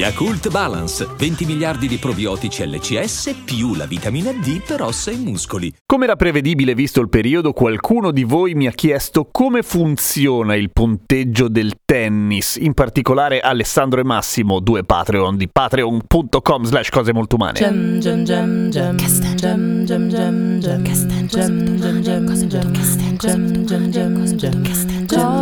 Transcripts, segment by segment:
Yakult Balance, 20 miliardi di probiotici LCS più la vitamina D per ossa e muscoli. Come era prevedibile visto il periodo, qualcuno di voi mi ha chiesto come funziona il punteggio del tennis, in particolare Alessandro e Massimo, due Patreon di patreon.com slash cose molto umane.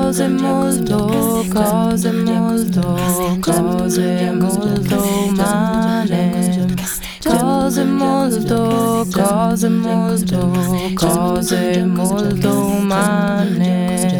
Cose molto, cose molto, cose molto umane. Cose molto, cose molto, cose molto umane.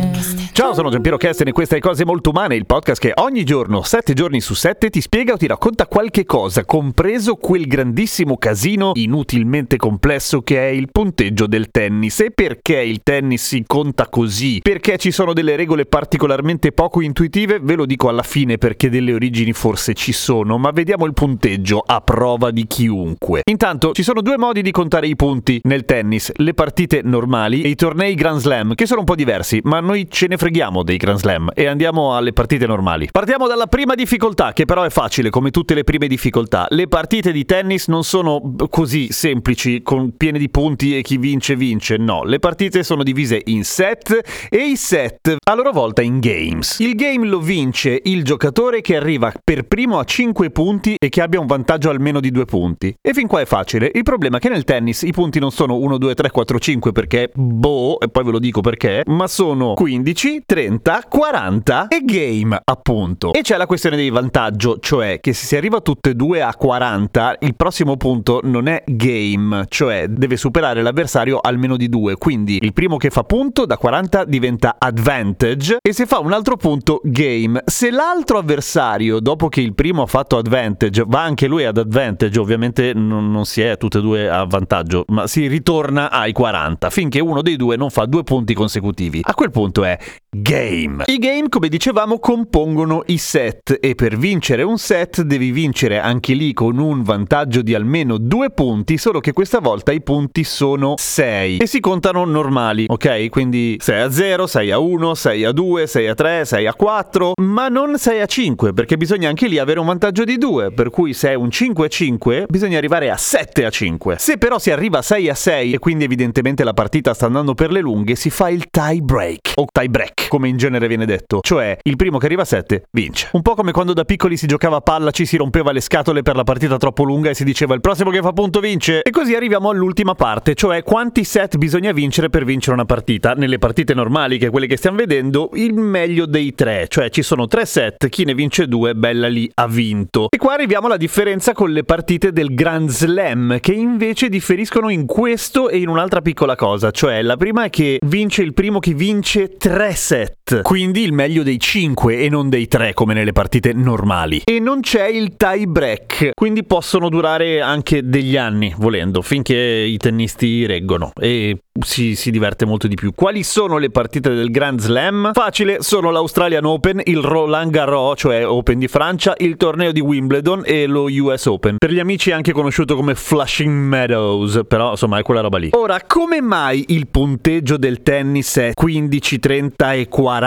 Ciao, sono Giampiero Kesten e questa è Cose Molto Umane, il podcast che ogni giorno, sette giorni su sette, ti spiega o ti racconta qualche cosa, compreso quel grandissimo casino inutilmente complesso che è il punteggio del tennis. E perché il tennis si conta così? Perché ci sono delle regole particolarmente poco intuitive? Ve lo dico alla fine perché delle origini forse ci sono, ma vediamo il punteggio a prova di chiunque. Intanto, ci sono due modi di contare i punti nel tennis, le partite normali e i tornei Grand Slam, che sono un po' diversi, ma noi ce ne freghiamo dei Grand Slam e andiamo alle partite normali. Partiamo dalla prima difficoltà, che però è facile come tutte le prime difficoltà. Le partite di tennis non sono così semplici, con piene di punti e chi vince vince, no. Le partite sono divise in set e i set a loro volta in games. Il game lo vince il giocatore che arriva per primo a 5 punti e che abbia un vantaggio almeno di 2 punti. E fin qua è facile. Il problema è che nel tennis i punti non sono 1, 2, 3, 4, 5 perché boh, e poi ve lo dico perché, ma sono 15, 30, 40 e game, appunto. E c'è la questione dei vantaggio, cioè che se si arriva tutte e due a 40, il prossimo punto non è game, cioè deve superare l'avversario almeno di due. Quindi il primo che fa punto da 40 diventa advantage e se fa un altro punto game. Se l'altro avversario, dopo che il primo ha fatto advantage, va anche lui ad advantage, ovviamente non, non si è tutte e due a vantaggio, ma si ritorna ai 40 finché uno dei due non fa due punti consecutivi. A quel punto è game. I game, come dicevamo, compongono i set e per vincere un set devi vincere anche lì con un vantaggio di almeno due punti, solo che questa volta i punti sono 6 e si contano normali, ok? Quindi 6 a 0, 6 a 1, 6 a 2, 6 a 3, 6 a 4, ma non 6 a 5, perché bisogna anche lì avere un vantaggio di 2, per cui se è un 5 a 5 bisogna arrivare a 7 a 5. Se però si arriva a 6 a 6 e quindi evidentemente la partita sta andando per le lunghe, si fa il tie break o tie break, come in genere viene detto, cioè il primo che arriva a 7 vince. Un po' come quando da piccoli si giocava a palla, ci si rompeva le scatole per la partita troppo lunga e si diceva il prossimo che fa punto vince. E così arriviamo all'ultima parte, cioè quanti set bisogna vincere per vincere una partita. Nelle partite normali, che è quelle che stiamo vedendo, il meglio dei tre, cioè ci sono tre set, chi ne vince due, bella lì, ha vinto. E qua arriviamo alla differenza con le partite del Grand Slam, che invece differiscono in questo e in un'altra piccola cosa, cioè la prima è che vince il primo che vince tre set, sätt quindi il meglio dei 5 e non dei 3 come nelle partite normali. E non c'è il tie break, quindi possono durare anche degli anni, volendo, finché i tennisti reggono e si, si diverte molto di più. Quali sono le partite del Grand Slam? Facile, sono l'Australian Open, il Roland Garros, cioè Open di Francia, il torneo di Wimbledon e lo US Open. Per gli amici è anche conosciuto come Flushing Meadows, però insomma è quella roba lì. Ora, come mai il punteggio del tennis è 15, 30 e 40,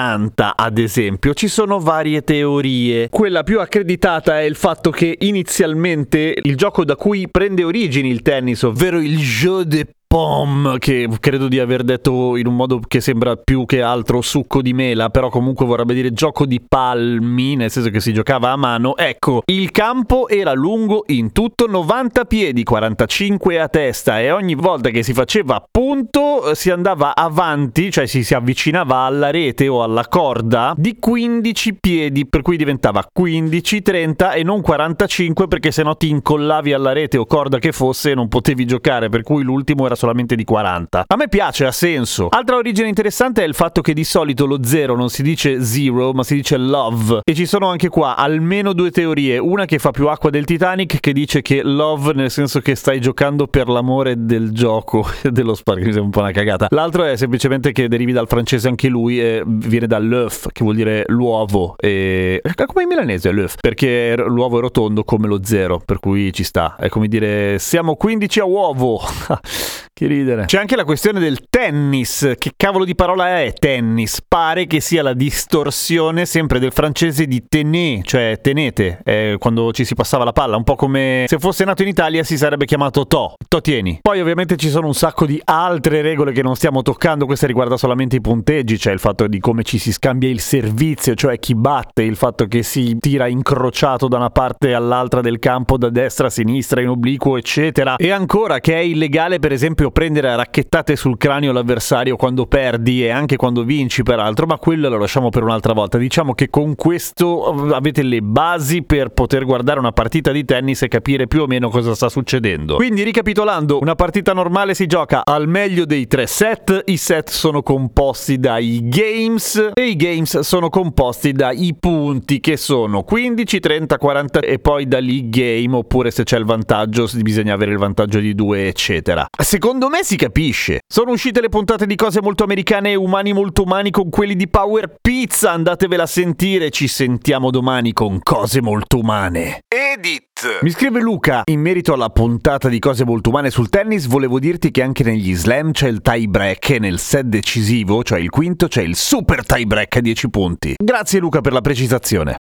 ad esempio? Ci sono varie teorie. Quella più accreditata è il fatto che inizialmente il gioco da cui prende origini il tennis, ovvero il jeu de pom, che credo di aver detto in un modo che sembra più che altro succo di mela, però comunque vorrebbe dire gioco di palmi, nel senso che si giocava a mano. Ecco, il campo era lungo in tutto 90 piedi, 45 a testa e ogni volta che si faceva punto si andava avanti, cioè si, si avvicinava alla rete o alla corda di 15 piedi, per cui diventava 15, 30 e non 45 perché sennò ti incollavi alla rete o corda che fosse e non potevi giocare, per cui l'ultimo era solamente di 40. A me piace, ha senso. Altra origine interessante è il fatto che di solito lo zero non si dice zero, ma si dice love. E ci sono anche qua almeno due teorie. Una che fa più acqua del Titanic, che dice che love nel senso che stai giocando per l'amore del gioco, dello spar, che mi sembra un po' una cagata. L'altro è semplicemente che derivi dal francese anche lui e viene dall'œuf, che vuol dire l'uovo. E come in milanese l'œuf, perché l'uovo è rotondo come lo zero, per cui ci sta. È come dire siamo 15 a uovo. Che ridere. C'è anche la questione del tennis. Che cavolo di parola è tennis? Pare che sia la distorsione sempre del francese di tenez, cioè tenete, eh, quando ci si passava la palla. Un po' come se fosse nato in Italia si sarebbe chiamato to, to tieni. Poi ovviamente ci sono un sacco di altre regole che non stiamo toccando. Questa riguarda solamente i punteggi, cioè il fatto di come ci si scambia il servizio, cioè chi batte, il fatto che si tira incrociato da una parte all'altra del campo, da destra a sinistra, in obliquo, eccetera. E ancora che è illegale per esempio prendere a racchettate sul cranio l'avversario quando perdi e anche quando vinci peraltro, ma quello lo lasciamo per un'altra volta. Diciamo che con questo eh, avete le basi per poter guardare una partita di tennis e capire più o meno cosa sta succedendo. Quindi ricapitolando, una partita normale si gioca al meglio dei tre set, i set sono composti dai games e i games sono composti dai punti che sono 15, 30, 40 e poi da lì game oppure se c'è il vantaggio bisogna avere il vantaggio di due eccetera. Secondo Secondo me si capisce. Sono uscite le puntate di cose molto americane e umani molto umani con quelli di Power Pizza. Andatevela a sentire. Ci sentiamo domani con cose molto umane. Edit. Mi scrive Luca, in merito alla puntata di cose molto umane sul tennis, volevo dirti che anche negli slam c'è il tie break e nel set decisivo, cioè il quinto, c'è il super tie break a 10 punti. Grazie Luca per la precisazione.